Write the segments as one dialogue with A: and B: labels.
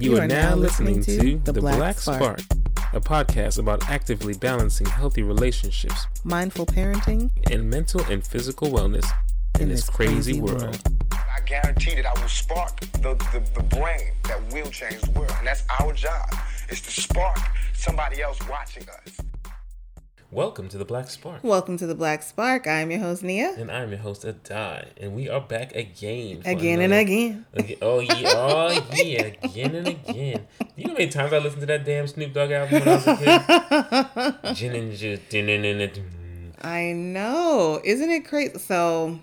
A: You, are, now listening, to The Black, Spark, a podcast about actively balancing healthy relationships
B: mindful parenting,
A: and mental and physical wellness in, this crazy, world.
C: I guarantee that I will spark the, the, the brain that will change the world. And that's our job, is to spark somebody else watching us.
A: Welcome to The Black Spark.
B: Welcome to the Black Spark. I'm your host Nya.
A: And I'm your host, Adai, and we are back again.
B: Again and again.
A: Again. Oh yeah, oh yeah, again and again. You know how many times I listened to that damn Snoop Dogg album when I was a kid? Gin and ju- din- din- din- din-
B: I know. Isn't it crazy? So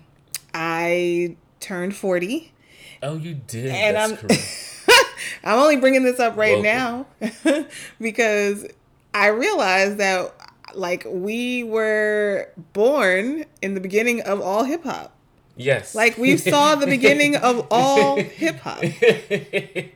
B: I turned 40.
A: Oh, you did.
B: And
A: That's
B: I'm-
A: correct.
B: I'm only bringing this up right
A: Welcome.
B: now because I realized that like we were born in the beginning of all hip hop.
A: Yes.
B: Like we saw the beginning of all hip hop.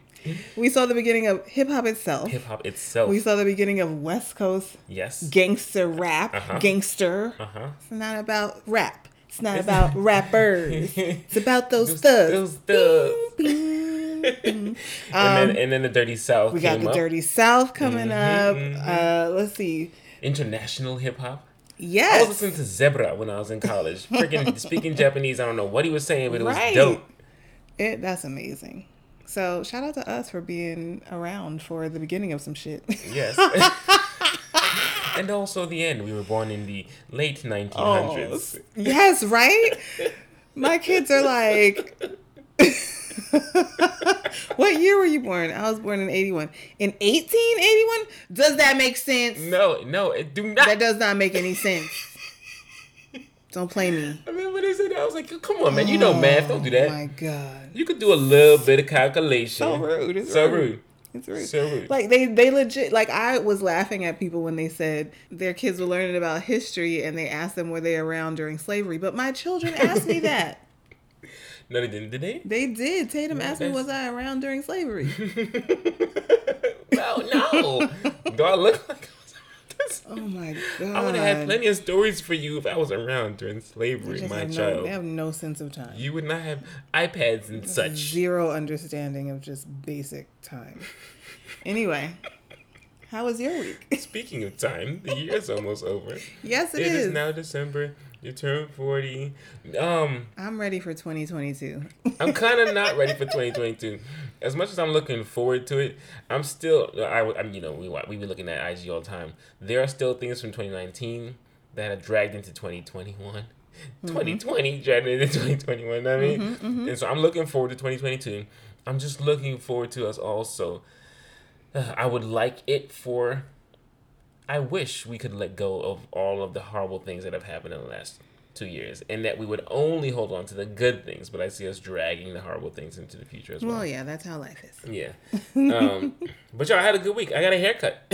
B: We saw the beginning of hip hop itself.
A: Hip hop itself.
B: We saw the beginning of West Coast
A: yes.
B: gangster rap,
A: Uh-huh.
B: gangster.
A: Uh huh.
B: It's not about rap. It's not about rappers. It's about those thugs.
A: Those
B: thugs. Bing, bing.
A: and then and then the Dirty South
B: Um, We got the
A: up.
B: Dirty South coming
A: Mhm,
B: up. Uh, let's see.
A: International hip hop. Yes. I was listening to Zeebra when I was in college. Freaking speaking Japanese. I don't know what he was saying, but it was dope.
B: It, that's amazing. So shout out to us for being around for the beginning of some shit.
A: Yes. and also the end. We were born in the late 1900s.
B: Oh, yes, right? My kids are like, what year were you born? I was born in 81. In 1881? Does that make sense?
A: No, no, it do not.
B: That does not make any sense. Don't play me.
A: I mean, when they said that, I was like, come on, man. You know oh math. Don't do
B: Oh
A: that.
B: my God.
A: You could do a little bit of calculation.
B: So rude. It's
A: So
B: rude.
A: rude.
B: It's rude.
A: So rude.
B: Like they, they legit like I was laughing at people when they said their kids were learning about history and they asked them were they around during slavery. But my children asked me that.
A: No, they didn't, did they?
B: They did. Tatum asked me, was I around during slavery?
A: no, no. do I look like I was around?
B: Oh my god.
A: I would have had plenty of stories for you if I was around during slavery, my
B: have no,
A: child.
B: they have no sense of time.
A: You would not have iPads and such.
B: Zero understanding of just basic time. Anyway, how was your week?
A: Speaking of time, the year's almost over.
B: yes,
A: It is now December. You turn 40. Um,
B: I'm ready for 2022.
A: I'm kind of not ready for 2022. As much as I'm looking forward to it, I'm still. I, I'm. You know, we we be looking at IG all the time. There are still things from 2019 that have dragged into 2021. 2020 dragged into 2021. I mean, and so I'm looking forward to 2022. I'm just looking forward to us also. Uh, I would like it for. I wish we could let go of all of the horrible things that have happened in the last two years, and that we would only hold on to the good things. But I see us dragging the horrible things into the future as well.
B: Well, yeah, that's how life is.
A: Yeah. Um, but y'all I had a good week. I got a haircut.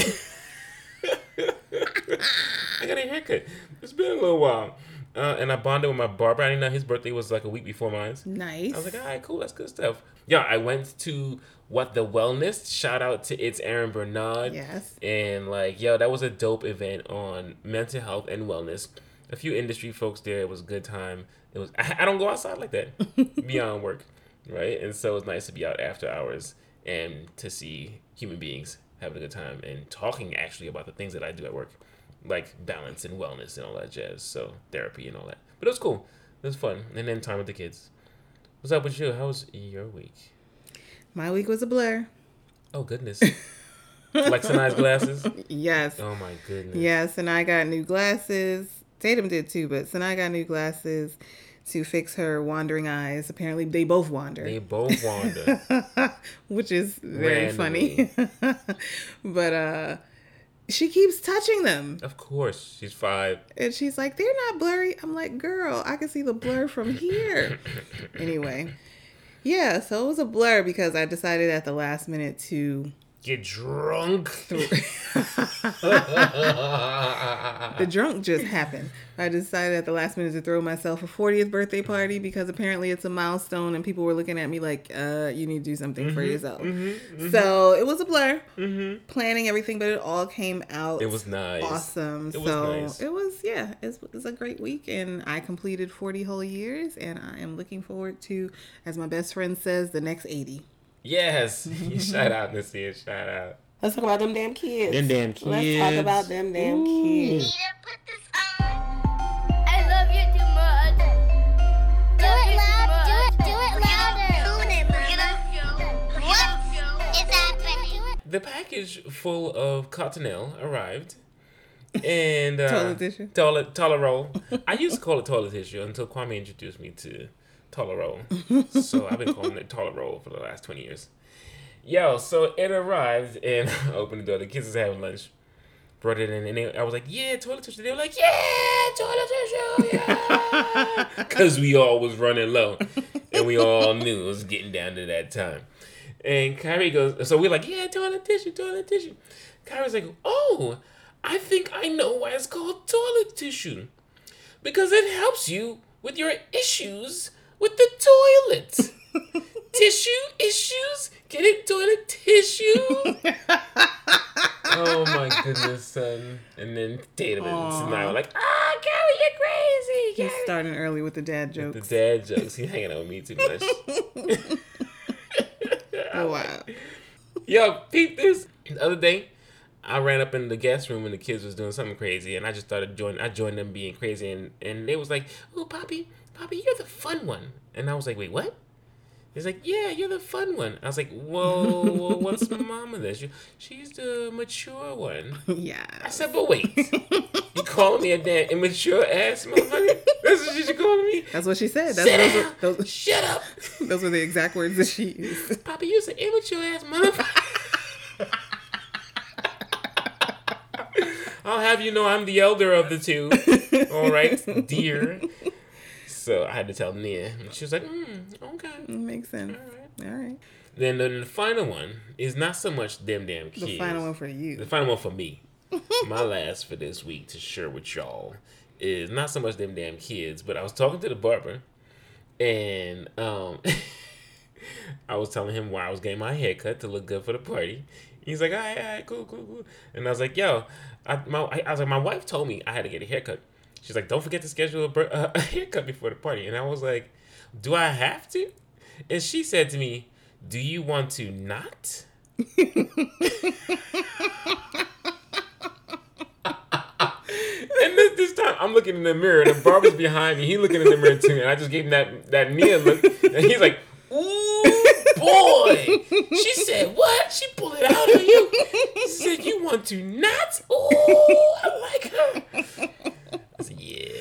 A: I got a haircut. It's been a little while. Uh, and I bonded with my barber. I didn't know his birthday was like a week before mine.
B: Nice.
A: I was like, all right, cool. That's good stuff. Yeah, I went to What the Wellness. Shout out to It's Aaron Bernard.
B: yes.
A: And like, yo, that was a dope event on mental health and wellness. A few industry folks there. It was a good time. It was. I, I don't go outside like that beyond work, right? And so it's nice to be out after hours and to see human beings having a good time and talking actually about the things that I do at work, like balance and wellness and all that jazz. So therapy and all that. But it was cool. It was fun. And then time with the kids. What's up with you? How was your week?
B: My week was a blur.
A: Oh goodness. Flexionized glasses.
B: Yes.
A: Oh my goodness.
B: Yes, and I got new glasses. Tatum did too, but Sinai got new glasses to fix her wandering eyes. Apparently, they both wander.
A: They both wander.
B: which is very
A: Randomly.
B: funny. but uh she keeps touching them.
A: of course, she's five.
B: And she's like, they're not blurry. I'm like, girl, I can see the blur from here. anyway. Yeah, so it was a blur because I decided at the last minute to
A: Get drunk.
B: the drunk just happened. I decided at the last minute to throw myself a 40th birthday party because apparently it's a milestone and people were looking at me like, uh, you need to do something for mm-hmm, yourself. Mm-hmm, mm-hmm. So it was a blur, planning everything, but it all came out.
A: It was nice.
B: awesome.
A: It was
B: so
A: nice.
B: it was, yeah, it was a great week and I completed 40 whole years and I am looking forward to, as my best friend says, the next 80.
A: Yes. shout out, Nasir. Shout out.
B: Let's talk about them damn kids.
A: Them damn kids.
B: Let's talk about them damn Ooh. kids.
A: The package full of cottonelle arrived. And uh,
B: toilet tissue.
A: Toilet toilet roll. I used to call it toilet tissue until Kwame introduced me to toilet roll. so I've been calling it toilet roll for the last twenty years. Yo, so it arrived and I opened the door. The kids was having lunch. Brought it in and they, I was like, yeah, toilet tissue. They were like, yeah, toilet tissue, yeah. Because we all was running low. And we all knew it was getting down to that time. And Kyrie goes, so we're like, yeah, toilet tissue, toilet tissue. Kyrie's like, oh, I think I know why it's called toilet tissue. Because it helps you with your issues with the toilet. tissue issues? Getting toilet tissue? oh my goodness, son. And then Tatum and Sinai were like, ah, oh, Gary, you're crazy.
B: Gary. He's starting early with the dad jokes.
A: With the dad jokes. He's hanging out with me too much.
B: oh, wow.
A: Yo, peep this. The other day, I ran up in the guest room and the kids was doing something crazy, and I just started joining. I joined them being crazy, and and they was like, "Oh, Poppy, Poppy, you're the fun one," and I was like, "Wait, what?" He's like, "Yeah, you're the fun one." I was like, "Whoa, what's my mama this? She, she's the mature one."
B: Yeah.
A: I said, "But wait, you calling me a damn immature ass motherfucker? That's what she's calling me."
B: That's what she said. That's
A: Sit those. Were, those, Shut up.
B: Those were the exact words that she used.
A: Poppy, you're an immature ass motherfucker. I'll have you know I'm the elder of the two. All right, dear. So I had to tell Nya. And she was like, mm, okay.
B: Makes sense. All right. All right.
A: Then, then the final one is not so much them damn kids.
B: The final one for you.
A: The final one for me. My last for this week to share with y'all is not so much them damn kids, but I was talking to the barber and um I was telling him why I was getting my haircut to look good for the party. He's like, all right, all right, cool, cool, cool. And I was like, yo, I, my, I was like, my wife told me I had to get a haircut. She's like, don't forget to schedule a, uh, a haircut before the party. And I was like, do I have to? And she said to me, do you want to not? and this, this time I'm looking in the mirror, and the barber's behind me. He looking in the mirror too, and I just gave him that that Nya look, and he's like, "Ooh, boy!" She said, "What?" She pulled it out of you. She said, "You want to not?" Ooh, I like her.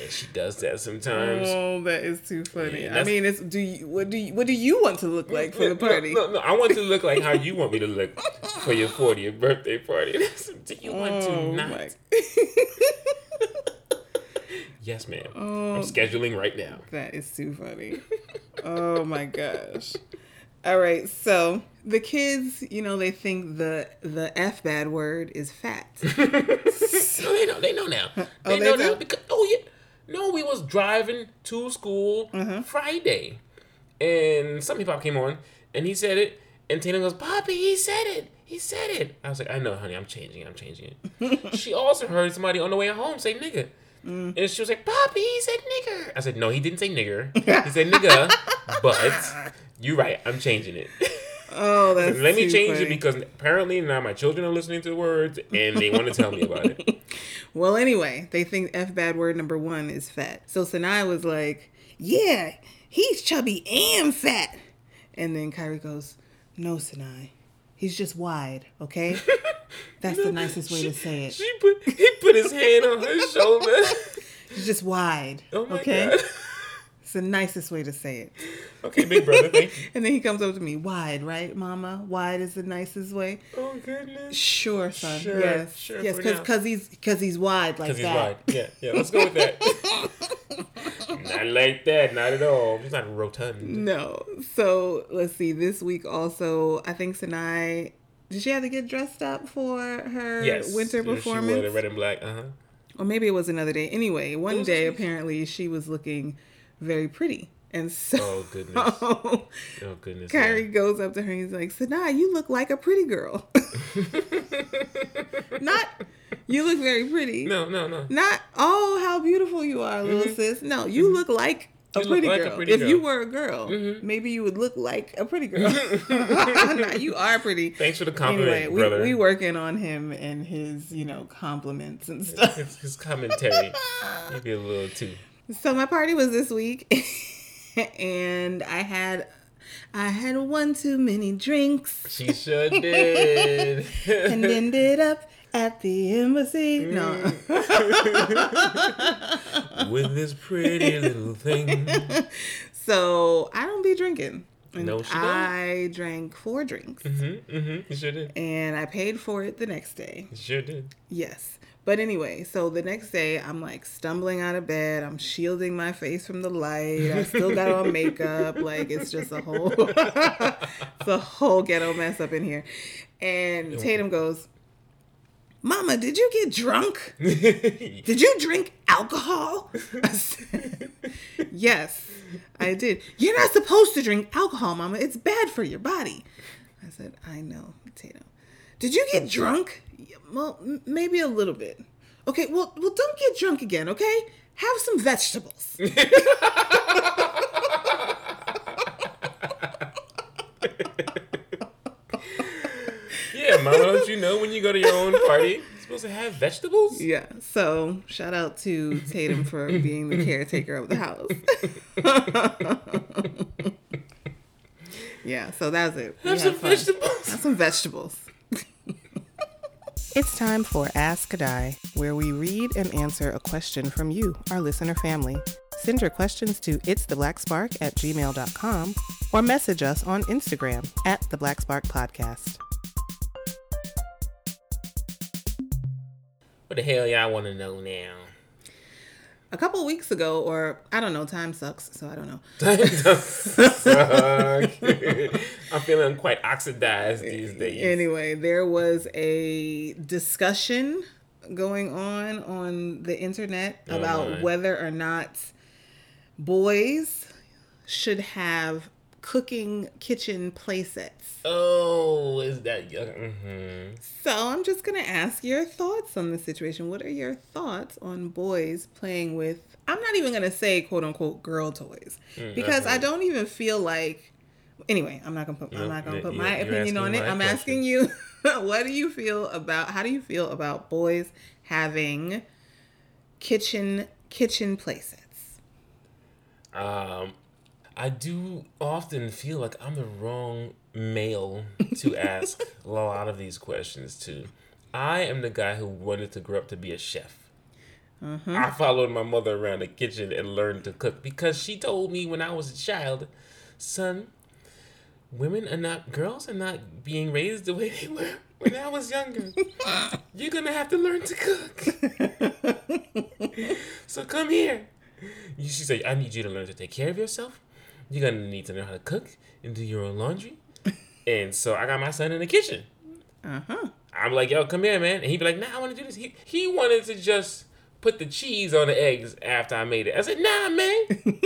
A: She does that sometimes.
B: Oh, that is too funny. Yeah, I mean, it's do you what do you what do you want to look like for the party?
A: No, no, no, I want to look like how you want me to look for your 40th birthday party. do you want oh, to not? yes, ma'am. Oh, I'm scheduling right now.
B: That is too funny. oh my gosh. All right, so the kids, you know, they think the the f bad word is fat. so,
A: no, they know. They know now. Oh, they, oh, they know, know now because oh yeah, no, we was driving to school uh-huh. Friday, and some hip hop came on, and he said it, and Tina goes, "Poppy, he said it." He said it. I was like, I know, honey. I'm changing. It, I'm changing it. she also heard somebody on the way home say nigga. Mm. And she was like, Poppy, he said nigger. I said, no, he didn't say nigger. He said nigga, but you're right. I'm changing it.
B: Oh, that's
A: Let me change
B: funny.
A: it because apparently now my children are listening to the words and they want to tell me about it.
B: well, anyway, they think F bad word number one is fat. So Sanai was like, yeah, he's chubby and fat. And then Kyrie goes, no, Sanai. He's just wide, okay? That's no, the nicest way
A: she,
B: to say it.
A: She put, he put his hand on her shoulder.
B: He's just wide, oh okay? God. It's the nicest way to say it.
A: Okay, big brother, thank you.
B: and then he comes up to me, wide, right, Mama? Wide is the nicest way.
A: Oh goodness.
B: Sure, son. Sure, yes, sure. Yes, because he's because he's wide like that. Because he's wide.
A: Yeah, yeah. Let's go with that. not like that, not at all. He's not rotund.
B: No. So let's see. This week also, I think Sanai did she have to get dressed up for her yes, winter performance? She wore
A: the red and black. Uh huh.
B: Or maybe it was another day. Anyway, one day apparently she was looking very pretty. And so,
A: oh goodness, oh goodness,
B: Kyrie man. goes up to her and he's like, "Sanaa, you look like a pretty girl. Not, you look very pretty.
A: No, no, no.
B: Not, oh, how beautiful you are, little mm-hmm. sis. No, you mm-hmm. look like a pretty like girl. A pretty if you were a girl, mm-hmm. maybe you would look like a pretty girl. nah, you are pretty.
A: Thanks for the compliment, anyway, we, brother.
B: We working on him and his, you know, compliments and stuff.
A: His, his commentary, maybe a little too.
B: So my party was this week, and I had I had one too many drinks.
A: She sure did.
B: and ended up at the embassy. Mm.
A: No. With this pretty little thing.
B: So I don't be drinking.
A: no, she
B: I don't. drank four drinks.
A: Mm-hmm, mm-hmm. You sure did.
B: And I paid for it the next day.
A: You sure did.
B: Yes. But anyway, so the next day I'm like stumbling out of bed. I'm shielding my face from the light. I still got on makeup. Like it's just a whole it's a whole ghetto mess up in here. And Tatum goes, Mama, did you get drunk? did you drink alcohol? I said, yes, I did. You're not supposed to drink alcohol, Mama. It's bad for your body. I said, I know, Tatum. Did you get drunk? Well, maybe a little bit. Okay, well, well, don't get drunk again, okay? Have some vegetables.
A: yeah, mama, don't you know when you go to your own party, you're supposed to have vegetables?
B: Yeah. So shout out to Tatum for being the caretaker of the house. yeah. So that's it.
A: Have some vegetables.
B: Have some vegetables. It's time for Ask Adai, where we read and answer a question from you, our listener family. Send your questions to it'stheblackspark at gmail.com or message us on Instagram at the Black Spark Podcast.
A: What the hell y'all want to know now?
B: A couple weeks ago, or I don't know, time sucks, so I don't know.
A: Time does suck. I'm feeling quite oxidized these days.
B: Anyway, there was a discussion going on on the internet oh about my. whether or not boys should have cooking kitchen playsets.
A: Oh, is that young? Mm-hmm.
B: So I'm just gonna ask your thoughts on the situation. What are your thoughts on boys playing with? I'm not even gonna say quote unquote girl toys mm, because. I don't even feel like. Anyway, I'm not gonna put. I'm not gonna put my opinion on it. I'm question. asking you, what do you feel about? How do you feel about boys having kitchen kitchen playsets?
A: Um, I do often feel like I'm the wrong male to ask a lot of these questions to. I am the guy who wanted to grow up to be a chef. Mm-hmm. I followed my mother around the kitchen and learned to cook because she told me when I was a child, son, women are not, girls are not being raised the way they were when I was younger. You're gonna have to learn to cook. so come here. She said, I need you to learn to take care of yourself you're gonna need to know how to cook and do your own laundry. and so I got my son in the kitchen. Uh huh. I'm like, yo, come here, man. And he'd be like, nah, I want to do this. He he wanted to just put the cheese on the eggs after I made it. I said, nah, man.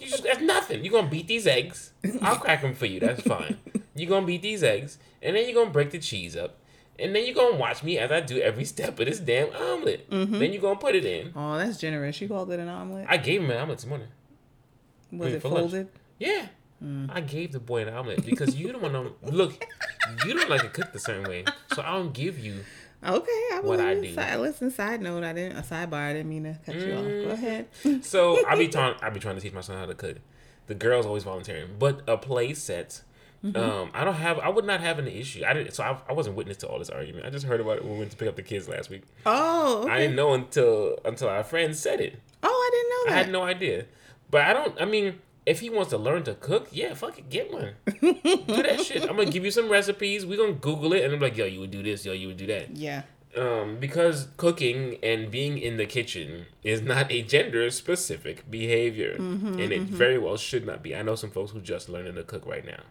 A: you just that's nothing. You're gonna beat these eggs. I'll crack them for you. That's fine. You're gonna beat these eggs, and then you're gonna break the cheese up. And then you're gonna watch me as I do every step of this damn omelet. Mm-hmm. Then you're gonna put it in.
B: Oh, that's generous. You called it an omelet.
A: I gave him an omelet this morning.
B: Was it folded? Lunch.
A: Yeah. Mm. I gave the boy an omelet because you don't want to look. You don't like to cook the certain way, so I don't give you.
B: Okay, I what I do. Side, listen, side note, I didn't a sidebar. I didn't mean to cut mm. you off. Go mm. ahead.
A: so I be trying. I be trying to teach my son how to cook. The girls always volunteering, but a play set. Mm-hmm. Um, I don't have. I would not have an issue. I didn't. So I, I wasn't witness to all this argument. I just heard about it when we went to pick up the kids last week.
B: Oh, okay.
A: I didn't know until until our friend said it.
B: Oh, I didn't know that.
A: I had no idea. But I don't. I mean, if he wants to learn to cook, yeah, fuck it, get one. do that shit. I'm gonna give you some recipes. We're gonna Google it, and I'm like, yo, you would do this, yo, you would do that.
B: Yeah.
A: Um, because cooking and being in the kitchen is not a gender specific behavior, mm-hmm, and it mm-hmm. very well should not be. I know some folks who just learning to cook right now,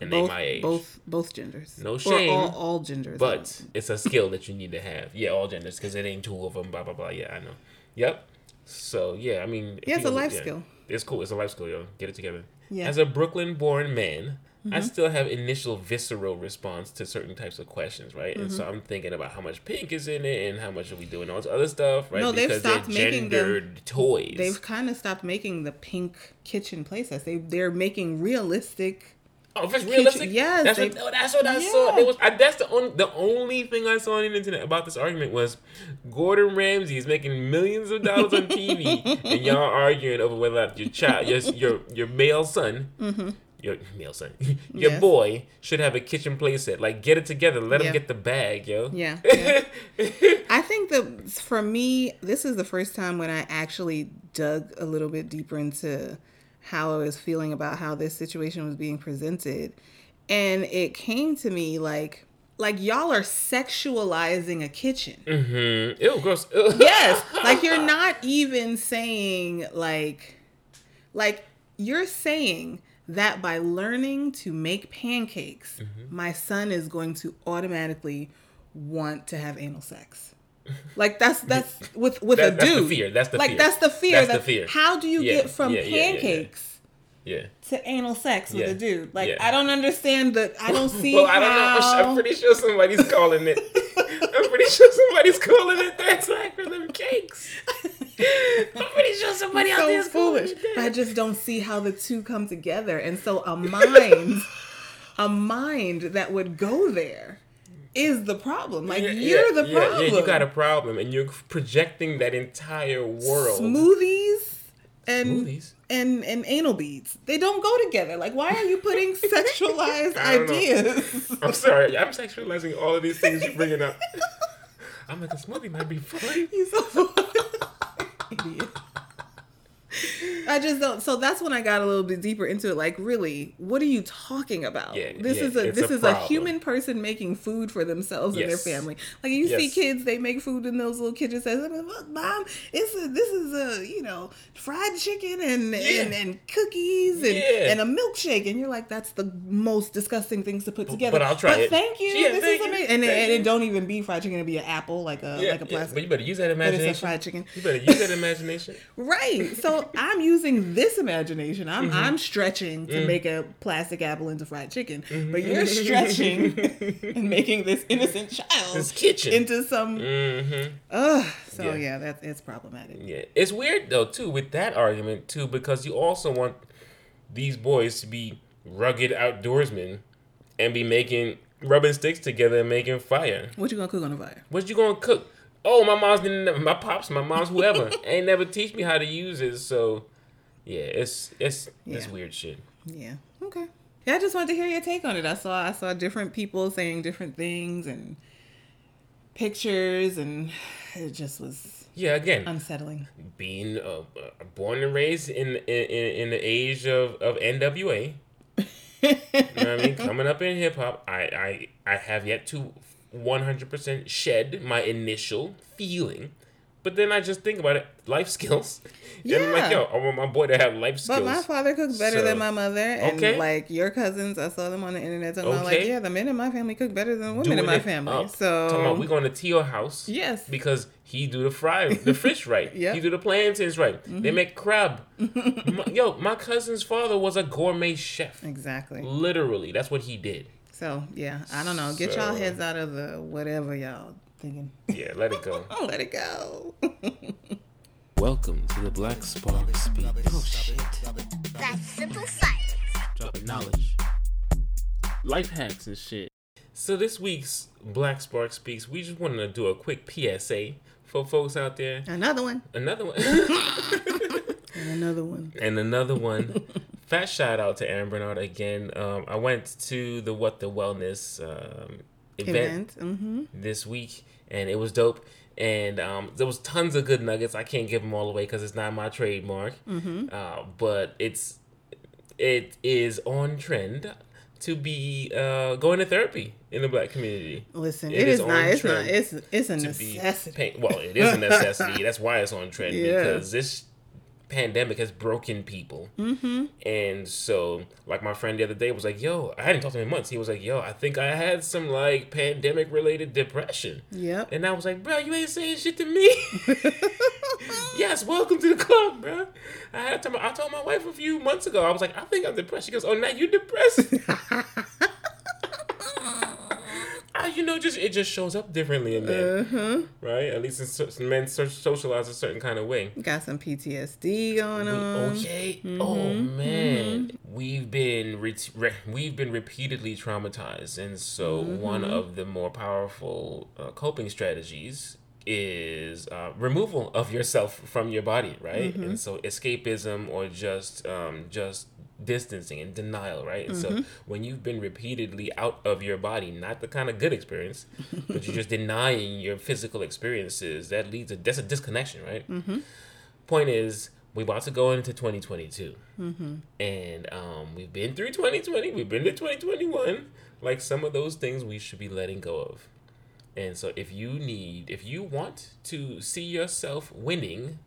A: and both, they my age.
B: Both both genders.
A: No shame.
B: Or all, all genders.
A: But it's a skill that you need to have. Yeah, all genders, because it ain't two of them. Blah blah blah. Yeah, I know. Yep. So yeah, I mean,
B: yeah, it's a life yeah. skill
A: it's cool. It's a life skill, yo. Get it together. Yeah. As a Brooklyn-born man, mm-hmm. I still have initial visceral response to certain types of questions, right? Mm-hmm. And so mm-hmm. I'm thinking about how much pink is in it and how much are we doing all this other stuff, right?
B: No, they've because stopped making them, toys. They've kind of stopped making the pink kitchen playsets. They they're making realistic Oh, if it's realistic,
A: yes, that's, they, what, oh, that's what I yeah. saw. Was I, that's the only the only thing I saw on the internet about this argument was Gordon Ramsay is making millions of dollars on TV, and y'all arguing over whether your child, your your your male son, mm-hmm. your male son, your yes. boy should have a kitchen playset. Like, get it together. Let yeah. him get the bag, yo.
B: Yeah. yeah. I think that for me, this is the first time when I actually dug a little bit deeper into how I was feeling about how this situation was being presented. And it came to me like, like y'all are sexualizing a kitchen. Mm-hmm. Ew, gross. Ew. yes, like you're not even saying like, like you're saying that by learning to make pancakes, mm-hmm. my son is going to automatically want to have anal sex. Like that's that's with with that, a dude. That's the fear. That's the like fear. that's the fear. That's, the fear. How do you yeah, get from yeah, pancakes yeah, to anal sex with a dude? Like I don't understand the. I don't see. well, I don't how...
A: know. I'm pretty sure somebody's calling it. I'm pretty sure somebody's calling it that's like for them cakes. I'm pretty sure somebody
B: out there is foolish. I just don't see how the two come together, and so a mind, a mind that would go there is the problem. Like yeah, you're yeah, the problem.
A: Yeah, you got a problem, and you're projecting that entire world.
B: Smoothies and Smoothies. and and anal beads. They don't go together. Like, why are you putting sexualized ideas?
A: I'm sorry. I'm sexualizing all of these things you're bringing up. I'm like, a smoothie might be fun. He's so
B: idiot. I just don't. So that's when I got a little bit deeper into it. Like, really, what are you talking about? Yeah, this yeah, is a this a is problem. a human person making food for themselves yes. and their family. Like you yes. see kids, they make food in those little kitchen says, "Look, mom, it's a, this is a you know fried chicken and yeah. and, and, cookies and and a milkshake," and you're like, "That's the most disgusting things to put together." But I'll try but it. Thank you. this is amazing. And, and, it don't even be fried chicken; it be an apple, like a like a plastic.
A: But you better use that imagination. But it's a fried chicken. You better use that imagination.
B: right. So I'm using using this imagination. I'm mm-hmm. I'm stretching to mm make a plastic apple into fried chicken, mm-hmm. but you're stretching and making this innocent child this kitchen into some. Mm-hmm. Ugh. So yeah. yeah, that's it's problematic.
A: Yeah, it's weird though too with that argument too because you also want these boys to be rugged outdoorsmen and be making rubbing sticks together and making fire.
B: What you gonna cook on the fire?
A: What you gonna cook? Oh, my mom's. My pops, my mom's, whoever ain't never teach me how to use it. So yeah, it's it's yeah. it's weird shit.
B: Yeah. Okay. Yeah, I just wanted to hear your take on it. I saw I saw different people saying different things and pictures, and it just was
A: yeah again
B: unsettling.
A: Being uh, born and raised in in in the age of of NWA. you know what I mean? Coming up in hip hop, I, I I have yet to 100% shed my initial feeling but then I just think about it, life skills. Yeah. And I'm like, yo, I want my boy to have life skills.
B: But my father cooks better so, than my mother. And okay. like your cousins, I saw them on the internet talking okay. about like, yeah, the men in my family cook better than women Doing in my family. Up. So
A: talking about we going to Tio house.
B: Yes.
A: Because he do the fry the fish right. yeah. He do the plantains right. Mm-hmm. They make crab. my, yo, my cousin's father was a gourmet chef.
B: Exactly.
A: Literally. That's what he did.
B: So yeah, I don't know. Get so, y'all heads out of the whatever y'all thinking.
A: Yeah, let it go.
B: let it go.
A: Welcome to the Black Spark Speak. Oh shit.
D: That's simple science.
A: Dropping knowledge. Life hacks and shit. So this week's Black Spark Speaks, we just wanted to do a quick PSA for folks out there.
B: Another one.
A: Another one.
B: and another one.
A: And another one. Fat shout out to Aaron Bernard again. Um, I went to the What the Wellness um, event, event. Mm-hmm. this week, and it was dope. And um, there was tons of good nuggets. I can't give them all away because it's not my trademark. Mm-hmm. Uh, but it's it is on trend to be uh, going to therapy in the black community.
B: Listen, it, it is, is not. It's not. It's it's a necessity.
A: well, it is a necessity. That's why it's on trend yeah. because this pandemic has broken people. Mm-hmm. And so, like my friend the other day was like, "Yo, I hadn't talked to him in months." He was like, "Yo, I think I had some like pandemic related depression."
B: Yep.
A: And I was like, "Bro, you ain't saying shit to me. Yes, welcome to the club, bro. I had to, I told my wife a few months ago. I was like, I think I'm depressed. She goes, Oh, now you depressed. You know, just it just shows up differently in men,
B: Uh-huh.
A: right? At least in so- men so- socialize a certain kind of way.
B: Got some PTSD going
A: We-
B: on.
A: okay.
B: Mm-hmm.
A: Oh man, we've been re- re- we've been repeatedly traumatized, and so one
B: Mm-hmm.
A: of the more powerful uh, coping strategies is uh, removal of yourself from your body, right?
B: Mm-hmm.
A: And so escapism or just um, just distancing and denial, right? And
B: Mm-hmm.
A: so when you've been repeatedly out of your body, not the kind of good experience, but you're just denying your physical experiences, that leads to that's a disconnection, right?
B: Mm-hmm.
A: Point is, we about to go into 2022, and um, we've been through 2020, we've been to 2021. Like some of those things, we should be letting go of. And so, if you need, if you want to see yourself winning,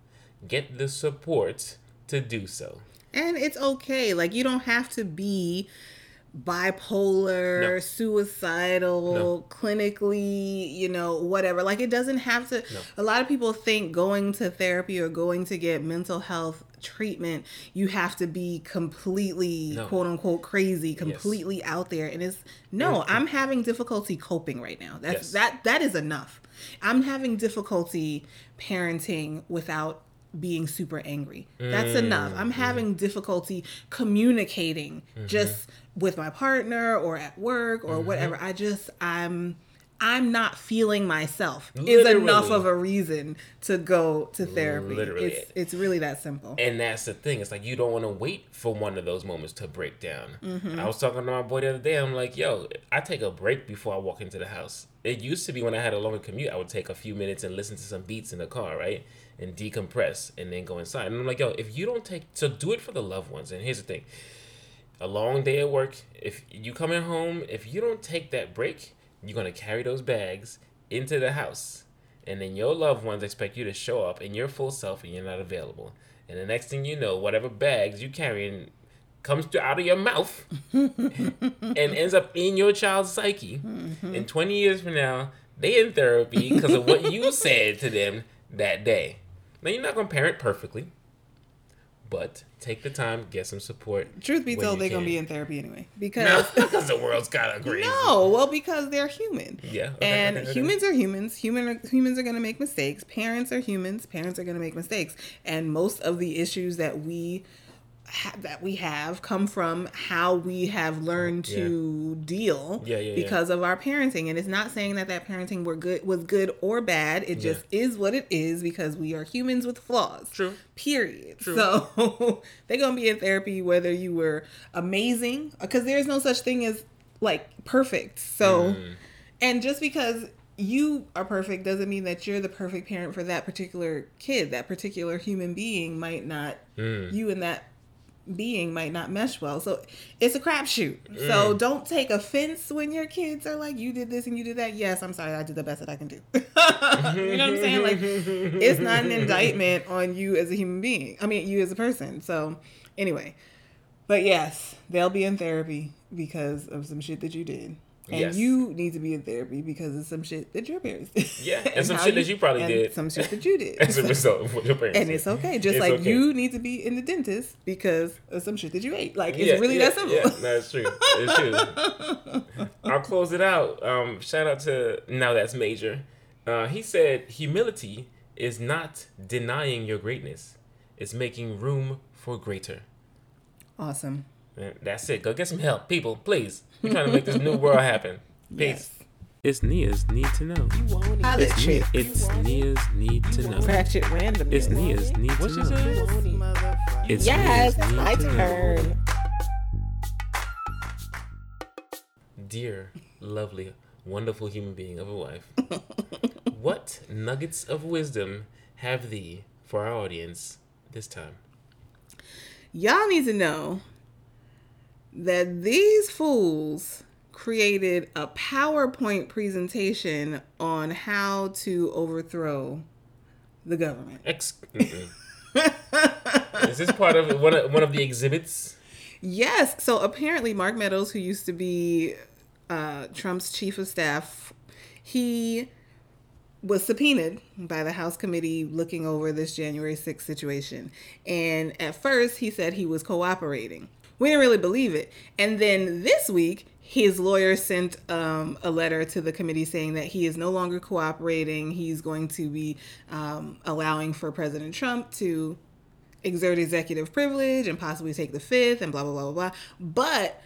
A: get the support to do so.
B: And it's okay. Like you don't have to be bipolar,
A: No.
B: suicidal,
A: No.
B: clinically, you know, whatever. Like it doesn't have to a lot of people think going to therapy or going to get mental health treatment, you have to be completely
A: No.
B: quote unquote crazy, completely out there. And it's no, I'm having difficulty coping right now. That's
A: Yes.
B: that that is enough. I'm having difficulty parenting without being super angry. That's enough. I'm mm-hmm. having difficulty communicating mm-hmm. just with my partner or at work or mm-hmm. whatever. I just I'm I'm not feeling myself is enough of a reason to go to therapy.
A: Literally.
B: It's it's really that simple.
A: And that's the thing. It's like you don't want to wait for one of those moments to break down.
B: Mm-hmm.
A: I was talking to my boy the other day. I'm like, yo, I take a break before I walk into the house. It used to be when I had a longer commute, I would take a few minutes and listen to some beats in the car, right? And decompress and then go inside. And I'm like, yo, if you don't take, so do it for the loved ones. And here's the thing a long day at work, if you come coming home, if you don't take that break, you're going to carry those bags into the house. And then your loved ones expect you to show up in your full self and you're not available. And the next thing you know, whatever bags you carrying comes to, out of your mouth and ends up in your child's psyche. Mm-hmm. And 20 years from now, they in therapy because of what you said to them that day. Now, you're not going to parent perfectly, but take the time, get some support.
B: Truth be told, they're gonna be in therapy anyway because
A: because the world's kind of crazy.
B: No, well, because they're human.
A: Yeah, okay,
B: and
A: okay, okay.
B: humans are humans. Human are, humans are going to make mistakes. Parents are humans. Parents are going to make mistakes. And most of the issues that we that we have come from how we have learned to deal
A: Yeah, yeah, yeah.
B: because of our parenting. And it's not saying that that parenting were good was good or bad. It just is what it is because we are humans with flaws.
A: True.
B: Period. true. So they're gonna be in therapy whether you were amazing because there's no such thing as like perfect. So
A: Mm.
B: and just because you are perfect doesn't mean that you're the perfect parent for that particular kid. That particular human being might not
A: Mm.
B: you and that being might not mesh well. So it's a crapshoot.
A: Mm.
B: So don't take offense when your kids are like, you did this and you did that. Yes, I'm sorry, I did the best that I can do. you know what I'm saying? Like it's not an indictment on you as a human being. I mean you as a person. So anyway. But yes, they'll be in therapy because of some shit that you did. And
A: Yes.
B: you need to be in therapy because of some shit that your parents did.
A: Yeah, and some
B: how
A: shit that you probably
B: and
A: did.
B: Some shit that you did.
A: As a result of what your parents
B: And
A: did.
B: it's okay. Just
A: It's
B: like
A: okay.
B: you need to be in the dentist because of some shit that you ate. Like it's
A: Yeah,
B: really
A: yeah,
B: that simple.
A: Yeah, that's true. It's true. I'll close it out. Um, shout out to now that's major. Uh, he said humility is not denying your greatness; it's making room for greater.
B: Awesome.
A: And that's it. Go get some help, people, please. We're trying to make this new world happen. Peace. It's Nya's need to know.
B: Holla
A: It's,
B: at Nya,
A: it's Nya's need to know.
B: Ratchet random.
A: It's Nya's need to know. It's
B: Yes,
A: Nya's need
B: my
A: to know.
B: turn.
A: Dear, lovely, wonderful human being of a wife, what nuggets of wisdom have thee for our audience this time?
B: Y'all need to know that these fools created a PowerPoint presentation on how to overthrow the government.
A: Ex- Is this part of one of, one of the exhibits?
B: Yes. So apparently, Mark Meadows, who used to be uh, Trump's chief of staff, he was subpoenaed by the House committee looking over this January 6th situation. And at first, he said he was cooperating. We didn't really believe it. And then this week, his lawyer sent um, a letter to the committee saying that he is no longer cooperating. He's going to be um, allowing for President Trump to exert executive privilege and possibly take the fifth and blah, blah, blah, blah, blah. But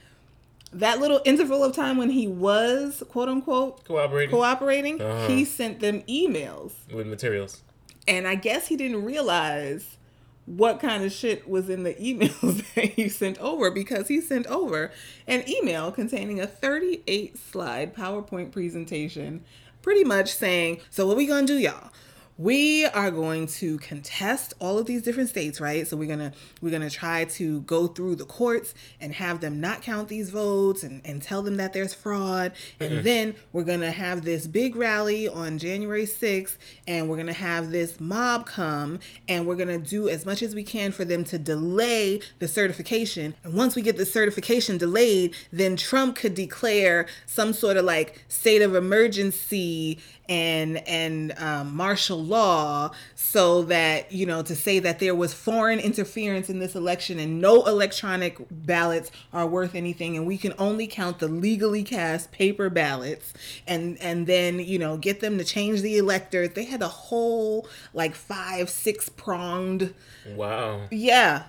B: that little interval of time when he was quote unquote
A: Cooperating.
B: cooperating,
A: Uh-huh.
B: he sent them emails.
A: with materials.
B: And I guess he didn't realize what kind of shit was in the emails that he sent over because he sent over an email containing a 38 slide PowerPoint presentation, pretty much saying, So, what we gonna do, y'all? We are going to contest all of these different states right? So we're gonna we're gonna try to go through the courts and have them not count these votes and, and tell them that there's fraud. And then we're gonna have this big rally on january 6th and we're gonna have this mob come and we're gonna do as much as we can for them to delay the certification. And once we get the certification delayed then trump could declare some sort of like state of emergency and and um, martial law so that you know to say that there was foreign interference in this election and no electronic ballots are worth anything and we can only count the legally cast paper ballots and and then you know get them to change the electors they had a whole like five six pronged
A: Wow.
B: yeah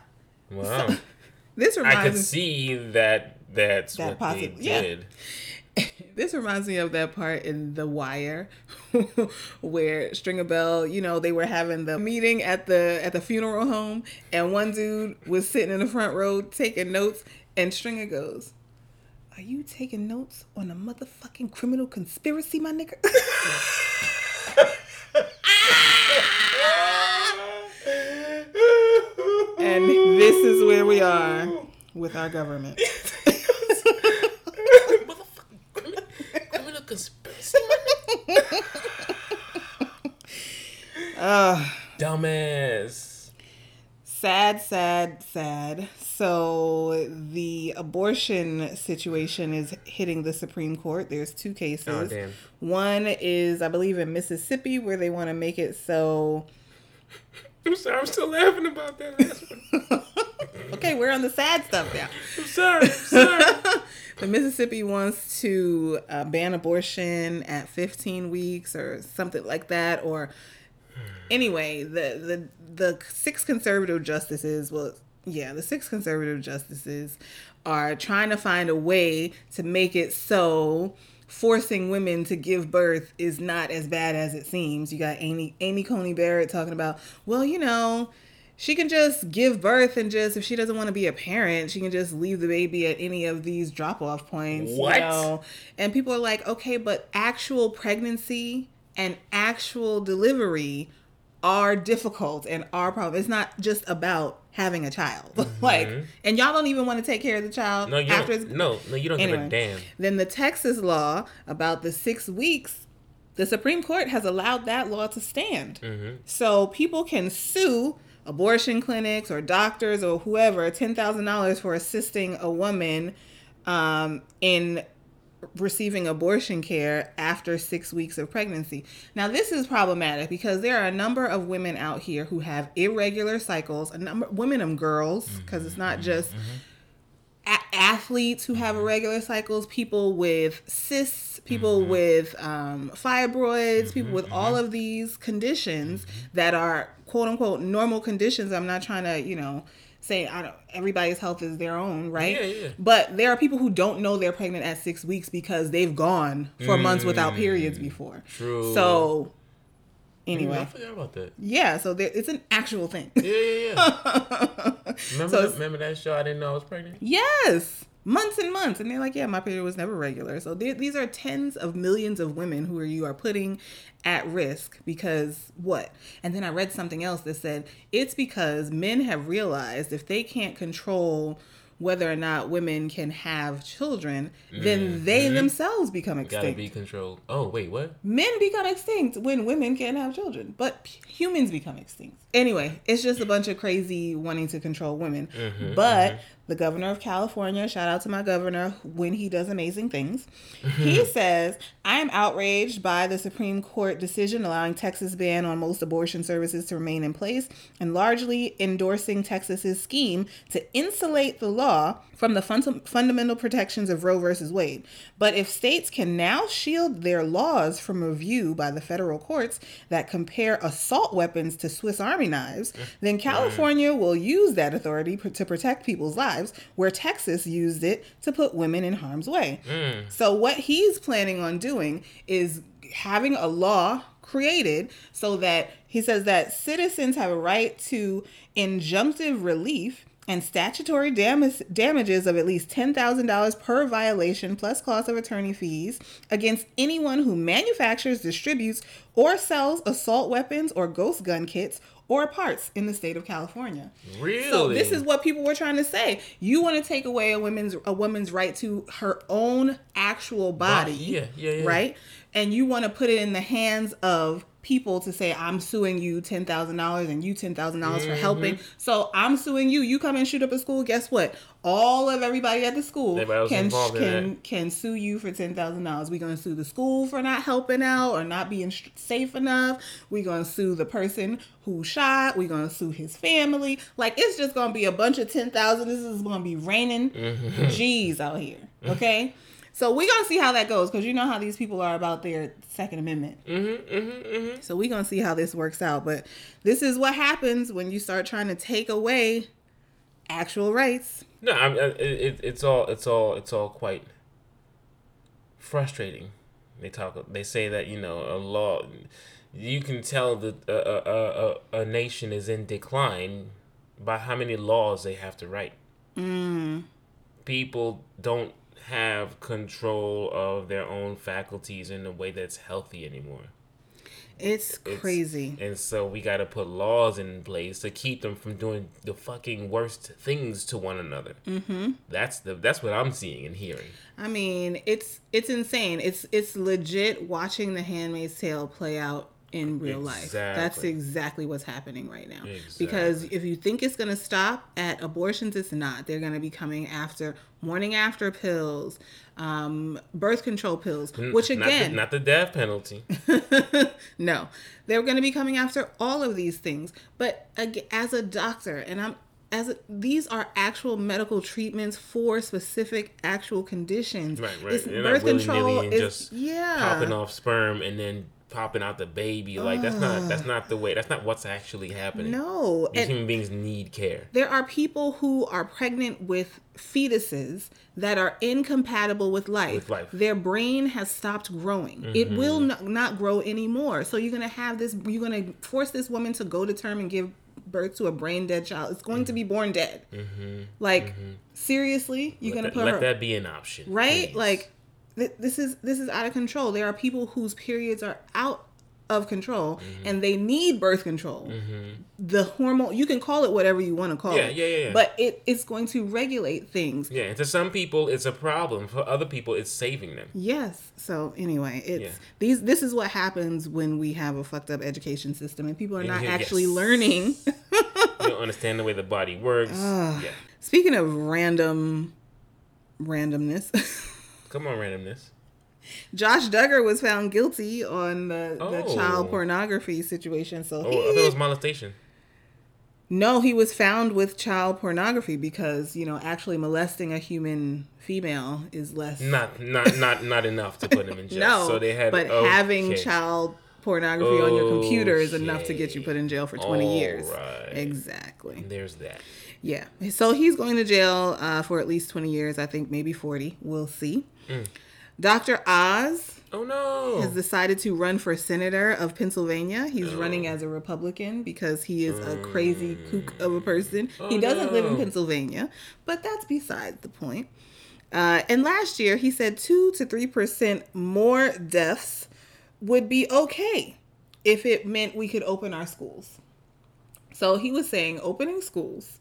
A: Wow.
B: this reminds
A: I
B: could
A: see that that's
B: That
A: what
B: possi-
A: they
B: yeah. This reminds me of that part in The Wire where Stringer Bell, you know, they were having the meeting at the at the funeral home and one dude was sitting in the front row taking notes and Stringer goes, "Are you taking notes on a motherfucking criminal conspiracy, my nigga?" and this is where we are with our government.
A: Criminal conspiracy. Dumbass.
B: Sad, sad, sad. So the abortion situation is hitting the Supreme Court. There's two cases.
A: Oh, damn.
B: One is, I believe, in Mississippi, where they want to make it so.
A: I'm sorry. I'm still laughing about that last one.
B: Okay, we're on the sad stuff now.
A: I'm sorry. I'm sorry.
B: the Mississippi wants to uh, ban abortion at 15 weeks or something like that. Or anyway, the the the six conservative justices, well, yeah, the six conservative justices are trying to find a way to make it so forcing women to give birth is not as bad as it seems. You got Amy Amy Coney Barrett talking about, well, you know, she can just give birth and just if she doesn't want to be a parent, she can just leave the baby at any of these drop off points. you know? And people are like, okay, but actual pregnancy and actual delivery are difficult and are problem. It's not just about having a child. like, and y'all don't even want to take care of the child
A: Mm-hmm. No, you
B: after
A: don't. No, no, you don't give a damn.
B: then the Texas law about the six weeks, the Supreme Court has allowed that law to stand.
A: Mm-hmm.
B: So people can sue abortion clinics or doctors or whoever $10,000 for assisting a woman um, in receiving abortion care after six weeks of pregnancy. Now, this is problematic because there are a number of women out here who have irregular cycles, a number women and girls, because it's not mm-hmm, just mm-hmm. a- athletes who have mm-hmm. irregular cycles, people with cysts, people with um, fibroids, people with all of these conditions that are quote unquote normal conditions. I'm not trying to, you know, say I don't. Everybody's health is their own, right?
A: Yeah, yeah.
B: But there are people who don't know they're pregnant at six weeks because they've gone for months without mm, periods before.
A: True.
B: So anyway, I
A: forgot about that.
B: yeah. So there, it's an actual thing.
A: Yeah, yeah, yeah. remember,
B: So
A: that, remember that show? I didn't know I was pregnant.
B: Yes, months and months, and they're like, "Yeah, my period was never regular." So these are tens of millions of women who are you are putting at risk because what? And then I read something else that said it's because men have realized if they can't control whether or not women can have children, then they mm-hmm. themselves become extinct.
A: Gotta be controlled. Oh wait, what?
B: Men become extinct when women can't have children, but humans become extinct. Anyway, it's just a bunch of crazy wanting to control women. Mm-hmm, but mm-hmm. the governor of California, shout out to my governor when he does amazing things. he says, I am outraged by the Supreme Court decision allowing Texas ban on most abortion services to remain in place and largely endorsing Texas's scheme to insulate the law from the fun- fundamental protections of Roe versus Wade. But if states can now shield their laws from review by the federal courts that compare assault weapons to Swiss Army knives, then California will use that authority pr- to protect people's lives, where Texas used it to put women in harm's way. Mm. So, what he's planning on doing is having a law created so that he says that citizens have a right to injunctive relief and statutory damage, damages of at least $10,000 per violation plus cost of attorney fees against anyone who manufactures, distributes, or sells assault weapons or ghost gun kits or parts in the state of California.
A: Really?
B: So this is what people were trying to say. You want to take away a woman's a woman's right to her own actual body,
A: yeah, yeah, yeah.
B: right? And you want to put it in the hands of people to say, "I'm suing you ten thousand dollars and you ten thousand dollars for helping."
A: Mm-hmm.
B: So I'm suing you. You come and shoot up a school. Guess what? All of everybody at the school can can can sue you for ten thousand dollars. We're gonna sue the school for not helping out or not being safe enough. We're gonna sue the person who shot. We're gonna sue his family. Like it's just gonna be a bunch of ten thousand. This is gonna be raining
A: Mm-hmm.
B: G's out here. Okay. So we're gonna see how that goes because you know how these people are about their Second Amendment.
A: Mm-hmm, mm-hmm, mm-hmm.
B: So we're gonna see how this works out. But this is what happens when you start trying to take away actual rights.
A: No, I mean, it, it, it's all it's all it's all quite frustrating. They talk. They say that you know a law. You can tell that a, a, a, a nation is in decline by how many laws they have to write. Mm. People don't have control of their own faculties in a way that's healthy anymore.
B: It's
A: It's-
B: crazy.
A: And so we got to put laws in place to keep them from doing the fucking worst things to one another. Mm-hmm. That's the that's what I'm seeing and hearing.
B: I mean, it's it's insane. It's it's legit watching The Handmaid's Tale play out in real life. That's
A: Exactly.
B: exactly what's happening right now. Because if you think it's going to stop at abortions, it's not. They're going to be coming after morning after pills, um, birth control pills, which
A: Not the-
B: again,
A: not the death penalty.
B: no, they're going to be coming after all of these things. But as a doctor, and I'm as a, these are actual medical treatments for specific actual conditions.
A: Right, right.
B: It's
A: You're
B: birth
A: not
B: control is
A: just
B: yeah.
A: popping off sperm and then popping out the baby. Like that's not that's not the way. That's not what's actually happening.
B: No,
A: These
B: and
A: human beings need care.
B: there are people who are pregnant with fetuses that are incompatible with life.
A: With life. Mm-hmm.
B: Their brain has stopped growing. It will not, not grow anymore. So you're going to have this, you're going to force this woman to go to term and give birth to a brain dead child. It's going to be born dead. Like, seriously? You're going to
A: Let,
B: put
A: let
B: her.
A: that be an option,
B: right
A: please.
B: like th- this is this is out of control there are people whose periods are out of control
A: Mm-hmm.
B: and they need birth control the hormone you can call it whatever you want to call
A: Yeah,
B: it
A: yeah, yeah, yeah.
B: but it, it's going to regulate things
A: yeah. And to some people, it's a problem. For other people, it's saving them.
B: yes so anyway it's
A: Yeah.
B: these this is what happens when we have a fucked up education system and people are not actually
A: yes.
B: learning
A: You don't understand the way the body works. yeah.
B: speaking of random randomness
A: Come on, randomness.
B: Josh Duggar was found guilty on the, the
A: Oh.
B: child pornography situation. So
A: Oh,
B: he,
A: I thought it was molestation.
B: no, he was found with child pornography because you know actually molesting a human female is less.
A: Not, not, not, not enough to put him in jail.
B: no,
A: so they had.
B: but
A: okay.
B: having child pornography on your computer is enough to get you put in jail for twenty years.
A: Alright.
B: Exactly.
A: There's that.
B: Yeah. So he's going to jail uh, for at least twenty years. I think maybe forty. We'll see.
A: Mm.
B: Dr. Oz
A: Oh no.
B: has decided to run for senator of Pennsylvania. He's
A: Oh.
B: running as a Republican because he is a crazy kook of a person. he
A: Oh,
B: doesn't live in. Pennsylvania, but that's beside the point. Uh, and last year, he said two to three percent more deaths would be okay if it meant we could open our schools. So he was saying opening schools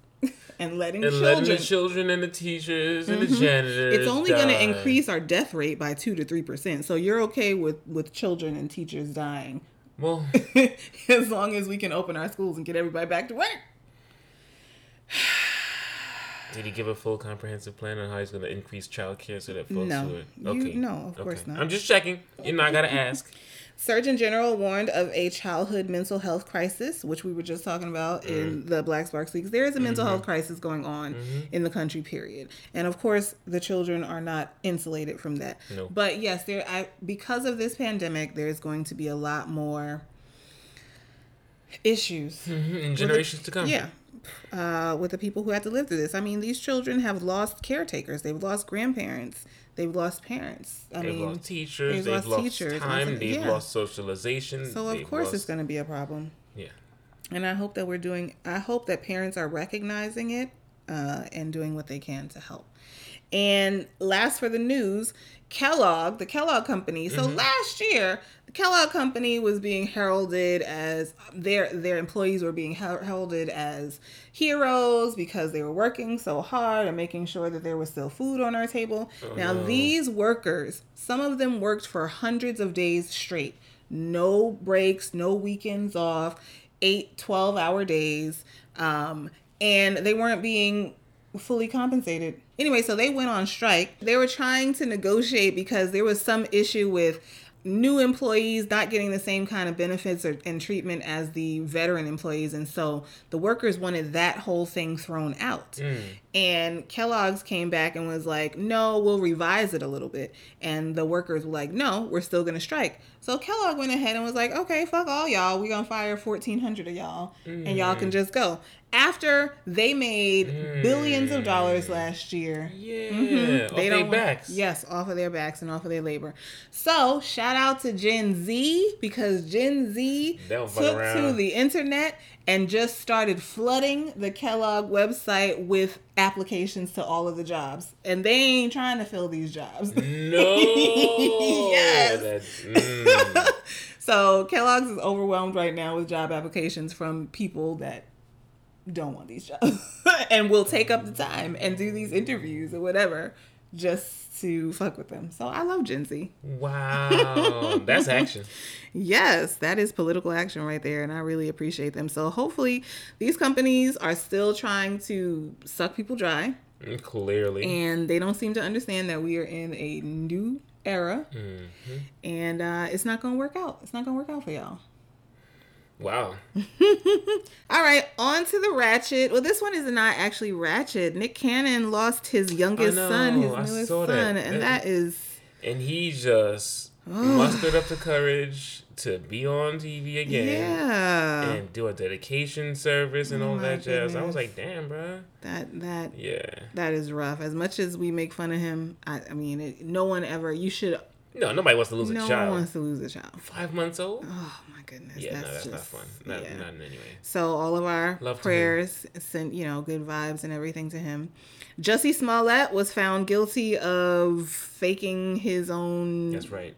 B: and letting
A: and
B: children.
A: letting the children and the teas and the mm-hmm. janitors.
B: it's only going to increase our death rate by two to three percent. So you're okay with with children and teachers dying
A: Well,
B: as long as we can open our schools and get everybody back to work.
A: Did he give a full comprehensive plan on how he's going to increase childcare so that folks
B: No.
A: who are
B: You- no, of course not.
A: I'm just checking. You know, I gotta ask.
B: Surgeon General warned of a childhood mental health crisis, which we were just talking about
A: Mm.
B: in the Black Sparks Leaks. There is a mental
A: Mm-hmm.
B: health crisis going on in the country, period. And of course, the children are not insulated from that.
A: No.
B: But yes, there I, because of this pandemic, there's going to be a lot more issues.
A: In generations to come.
B: Yeah. Uh, with the people who had to live through this. I mean, these children have lost caretakers. They've lost grandparents. They've lost parents. I
A: They've
B: mean,
A: lost teachers.
B: they've
A: They've,
B: lost teachers.
A: time. They've
B: Yeah.
A: lost socialization.
B: so of course
A: lost,
B: it's going to be a problem.
A: Yeah.
B: And I hope that we're doing, I hope that parents are recognizing it uh, and doing what they can to help. And last for the news, Kellogg, the Kellogg company. So last year, the Kellogg company was being heralded as their their employees were being heralded as heroes because they were working so hard and making sure that there was still food on our table. now
A: no.
B: these workers, some of them worked for hundreds of days straight. No breaks, no weekends off, eight, 12 hour days. Um, and they weren't being fully compensated. Anyway, so they went on strike. They were trying to negotiate because there was some issue with new employees not getting the same kind of benefits or, and treatment as the veteran employees. And so the workers wanted that whole thing thrown out. Mm. And Kellogg's came back and was like, no, we'll revise it a little bit. And the workers were like, no, we're still going to strike. So Kellogg went ahead and was like, okay, fuck all y'all. We're going to fire 1,400 of y'all and y'all can just go. After they made billions of dollars last year.
A: Yeah.
B: Mhm.
A: Off they
B: don't want-
A: backs.
B: Yes, off of their backs and off of their labor. So shout out to Gen Z because Gen Z took to the internet and just started flooding the Kellogg website with applications to all of the jobs. And they ain't trying to fill these jobs.
A: No.
B: Yes.
A: Mm.
B: So Kellogg's is overwhelmed right now with job applications from people that don't want these jobs and will take up the time and do these interviews or whatever just to fuck with them. So I love Gen Z.
A: Wow. That's action.
B: Yes, that is political action right there, and I really appreciate them. So hopefully, these companies are still trying to suck people dry,
A: Mm, Clearly.
B: and they don't seem to understand that we are in a new era,
A: Mm-hmm.
B: and uh, it's not gonna work out. It's not gonna work out for y'all.
A: Wow.
B: All right, on to the Ratchet. Well, this one is not actually Ratchet. Nick Cannon lost his youngest
A: I
B: son, his
A: know, I
B: newest son,
A: that.
B: and
A: That-
B: that is
A: And he just mustered up the courage to be on TV again.
B: yeah.
A: And do a dedication service and
B: Oh
A: all that jazz. I was like, damn, bro.
B: That that
A: Yeah.
B: that is rough. As much as we make fun of him, I, I mean, it, no one ever. You should.
A: No, nobody wants to lose
B: no
A: a
B: one
A: child.
B: wants to lose a child.
A: Five months old?
B: Oh my goodness.
A: yeah,
B: that's
A: no, that's
B: just,
A: not fun. Not,
B: yeah.
A: not in any way.
B: So all of our
A: Love
B: prayers sent, you know, good vibes and everything to him. Jussie Smollett was found guilty of faking his own
A: That's right.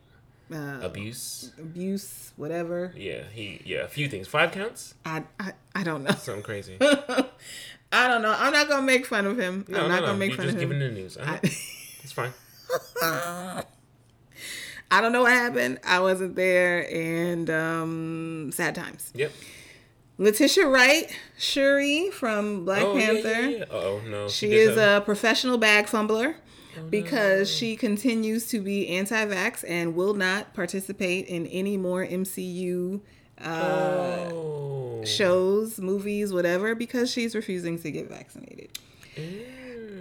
B: uh,
A: Abuse.
B: abuse, whatever.
A: Yeah, he. Yeah, a few things. Five counts.
B: I, I I don't know.
A: Something crazy.
B: I don't know. I'm not gonna make fun of him.
A: No,
B: I'm not
A: no.
B: gonna make
A: You're
B: fun of him.
A: just giving
B: him.
A: the news. Uh-huh.
B: I,
A: It's fine.
B: I don't know what happened. I wasn't there, and um, sad times.
A: Yep.
B: Letitia Wright, Shuri from Black
A: oh,
B: Panther.
A: yeah, yeah. Oh no.
B: She
A: did
B: is
A: something.
B: a professional bag fumbler because she continues to be anti-vax and will not participate in any more MCU uh,
A: Oh.
B: shows, movies, whatever, because she's refusing to get vaccinated.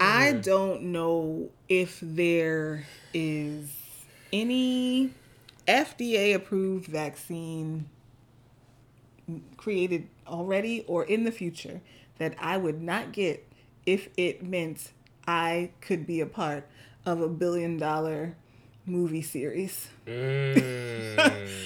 B: I
A: Mm.
B: don't know if there is any FDA approved vaccine created already or in the future that I would not get if it meant I could be a part of a billion dollar movie series.
A: Mm.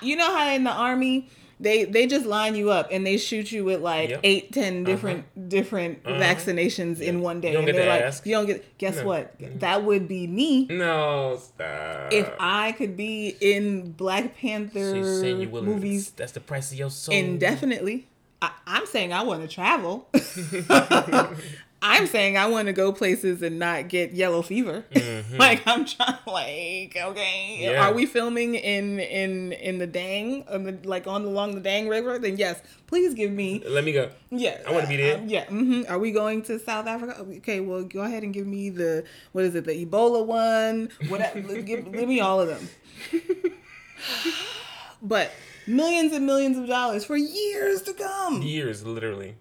B: You know how in the army they they just line you up and they shoot you with like
A: Yep.
B: eight ten uh-huh. different different uh-huh. vaccinations in one day
A: You don't
B: and
A: get
B: they're
A: to
B: like
A: ask.
B: you don't get guess
A: No.
B: what that would be me
A: no, stop.
B: if I could be in Black Panther
A: saying you
B: movies
A: That's the price of your soul.
B: indefinitely. I, I'm saying I want to travel. I'm saying I want to go places and not get yellow fever. like I'm trying, like okay,
A: Yeah.
B: are we filming in in in the Dang, on the, like on along the Dang River? Then yes, please give me.
A: Let me go.
B: Yeah,
A: I wanna be there.
B: um, yeah. hmm Are we going to South Africa? Okay, well, go ahead and give me the what is it? The Ebola one. Whatever. give, give me all of them. but millions and millions of dollars for years to come.
A: Years, literally.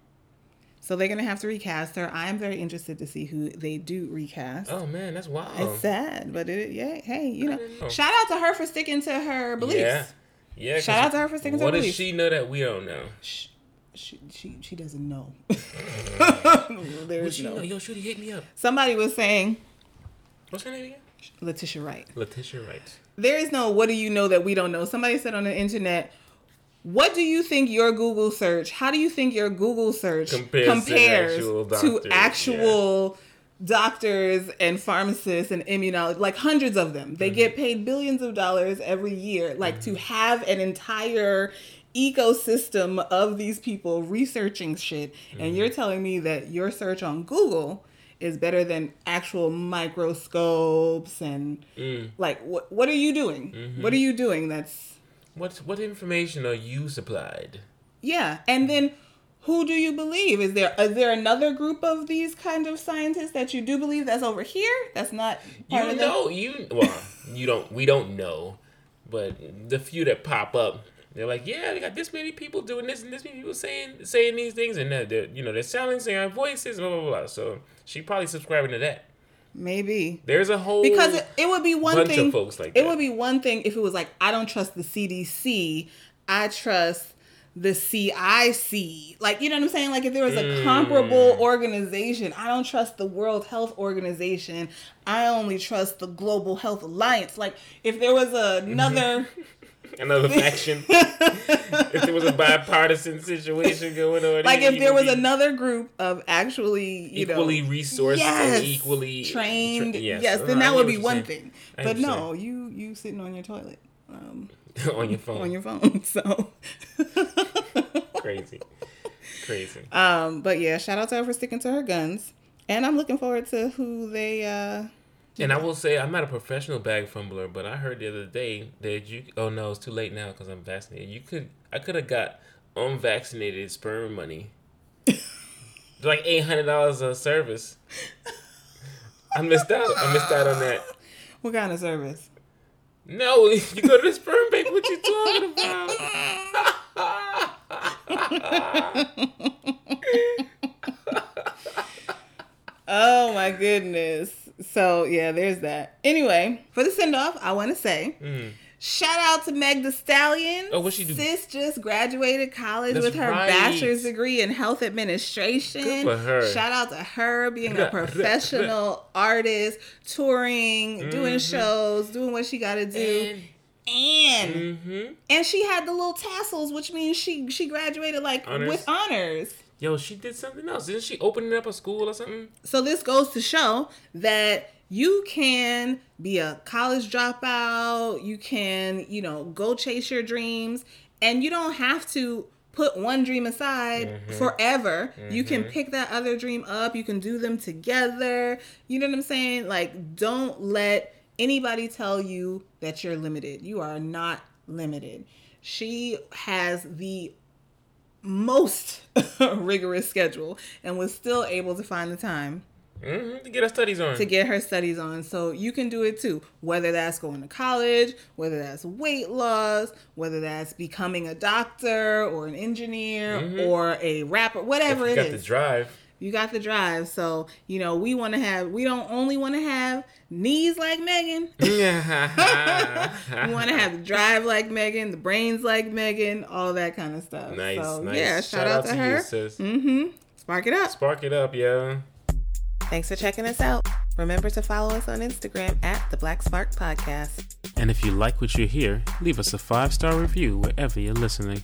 B: So they're gonna have to recast her. I am very interested to see who they do recast.
A: Oh man, that's wild.
B: It's sad, but it, yeah, hey, you know,
A: know.
B: shout out to her for sticking to her beliefs.
A: Yeah. Yeah.
B: Shout out to her for sticking to her beliefs.
A: What does she know that we don't know?
B: Shh, She, she she doesn't know. there is
A: she know?
B: no.
A: Yo, Shooty, hit me up.
B: Somebody was saying
A: What's her name again?
B: Letitia Wright.
A: Letitia Wright.
B: There is no what do you know that we don't know. Somebody said on the internet, what do you think your Google search? How do you think your Google search
A: Compares to
B: compares,
A: actual
B: to
A: doctors,
B: actual doctors and pharmacists and immunologists? Like hundreds of them.
A: Mm-hmm.
B: They get paid billions of dollars every year. Like to have an entire ecosystem of these people researching shit,
A: Mm-hmm.
B: and you're telling me that your search on Google is better than actual microscopes and
A: Mm.
B: like what what are you doing?
A: Mm-hmm.
B: What are you doing that's
A: What what information are you supplied?
B: yeah, and then who do you believe? Is there is there another group of these kind of scientists that you do believe that's over here? That's not
A: You
B: the
A: know, you well, you don't. We don't know, but the few that pop up, they're like, yeah, they got this many people doing this and this many people saying saying these things, and that they're you know they're silencing our voices, blah blah blah. So she probably subscribing to that.
B: Maybe.
A: There's a whole
B: Because it, it would be one
A: bunch of
B: thing.
A: folks like
B: it
A: that.
B: would be one thing if it was like I don't trust the CDC. I trust the CIC. Like you know what I'm saying? Like if there was a
A: Mm.
B: comparable organization, I don't trust the World Health Organization. I only trust the Global Health Alliance. Like if there was another
A: another faction. if there was a bipartisan situation going on,
B: like if there was another group of actually you
A: equally
B: know
A: resourced
B: yes,
A: and equally
B: trained
A: tra-
B: yes,
A: yes,
B: then that would be one thing. But no you you sitting on your toilet um
A: on your phone,
B: on your phone so.
A: Crazy, crazy.
B: um but yeah shout out to her for sticking to her guns. And i'm looking forward to who they uh
A: And I will say, I'm not a professional bag fumbler, but I heard the other day that you. Oh no, it's too late now because I'm vaccinated. You could, I could have got unvaccinated sperm money, like eight hundred dollars a service. I missed out. I missed out on that.
B: what kind of service
A: No, you go to the sperm bank. What you talking about?
B: oh my goodness so yeah there's that anyway for the send-off i want to say Shout out to Meg the Stallion.
A: Mm. Oh, what she do?
B: Sis just graduated college
A: That's
B: with her
A: right.
B: bachelor's degree in health administration.
A: Good for her.
B: Shout out to her being a professional artist, touring, doing shows, doing what she got to do. And
A: Mm-hmm.
B: and she had the little tassels, which means she she graduated like
A: Honors.
B: with honors.
A: Yo, she did something else. Didn't she opening up a school or something?
B: So this goes to show that you can be a college dropout, you can, you know, go chase your dreams, and you don't have to put one dream aside mm-hmm. forever. You can mm-hmm. pick that other dream up, you can do them together. You know what I'm saying? Like don't let anybody tell you that you're limited. You are not limited. She has the most rigorous schedule and was still able to find the time
A: Mm-hmm. To get her studies on.
B: to get her studies on. So you can do it too. Whether that's going to college, whether that's weight loss, whether that's becoming a doctor or an engineer or a rapper, whatever
A: you
B: it
A: got
B: is.
A: the drive.
B: You got the drive. So, you know, we want to have, we don't only want to have knees like Megan. Yeah. We want to have the drive like Megan, the brains like Megan, all that kind of stuff.
A: Nice,
B: so,
A: nice.
B: Yeah, shout, out, to, her.
A: you, sis.
B: mm-hmm. Spark it up.
A: Spark it up, yo.
B: Thanks for checking us out. Remember to follow us on Instagram at the Black Spark Podcast.
A: And if you like what you hear, leave us a five star review wherever you're listening.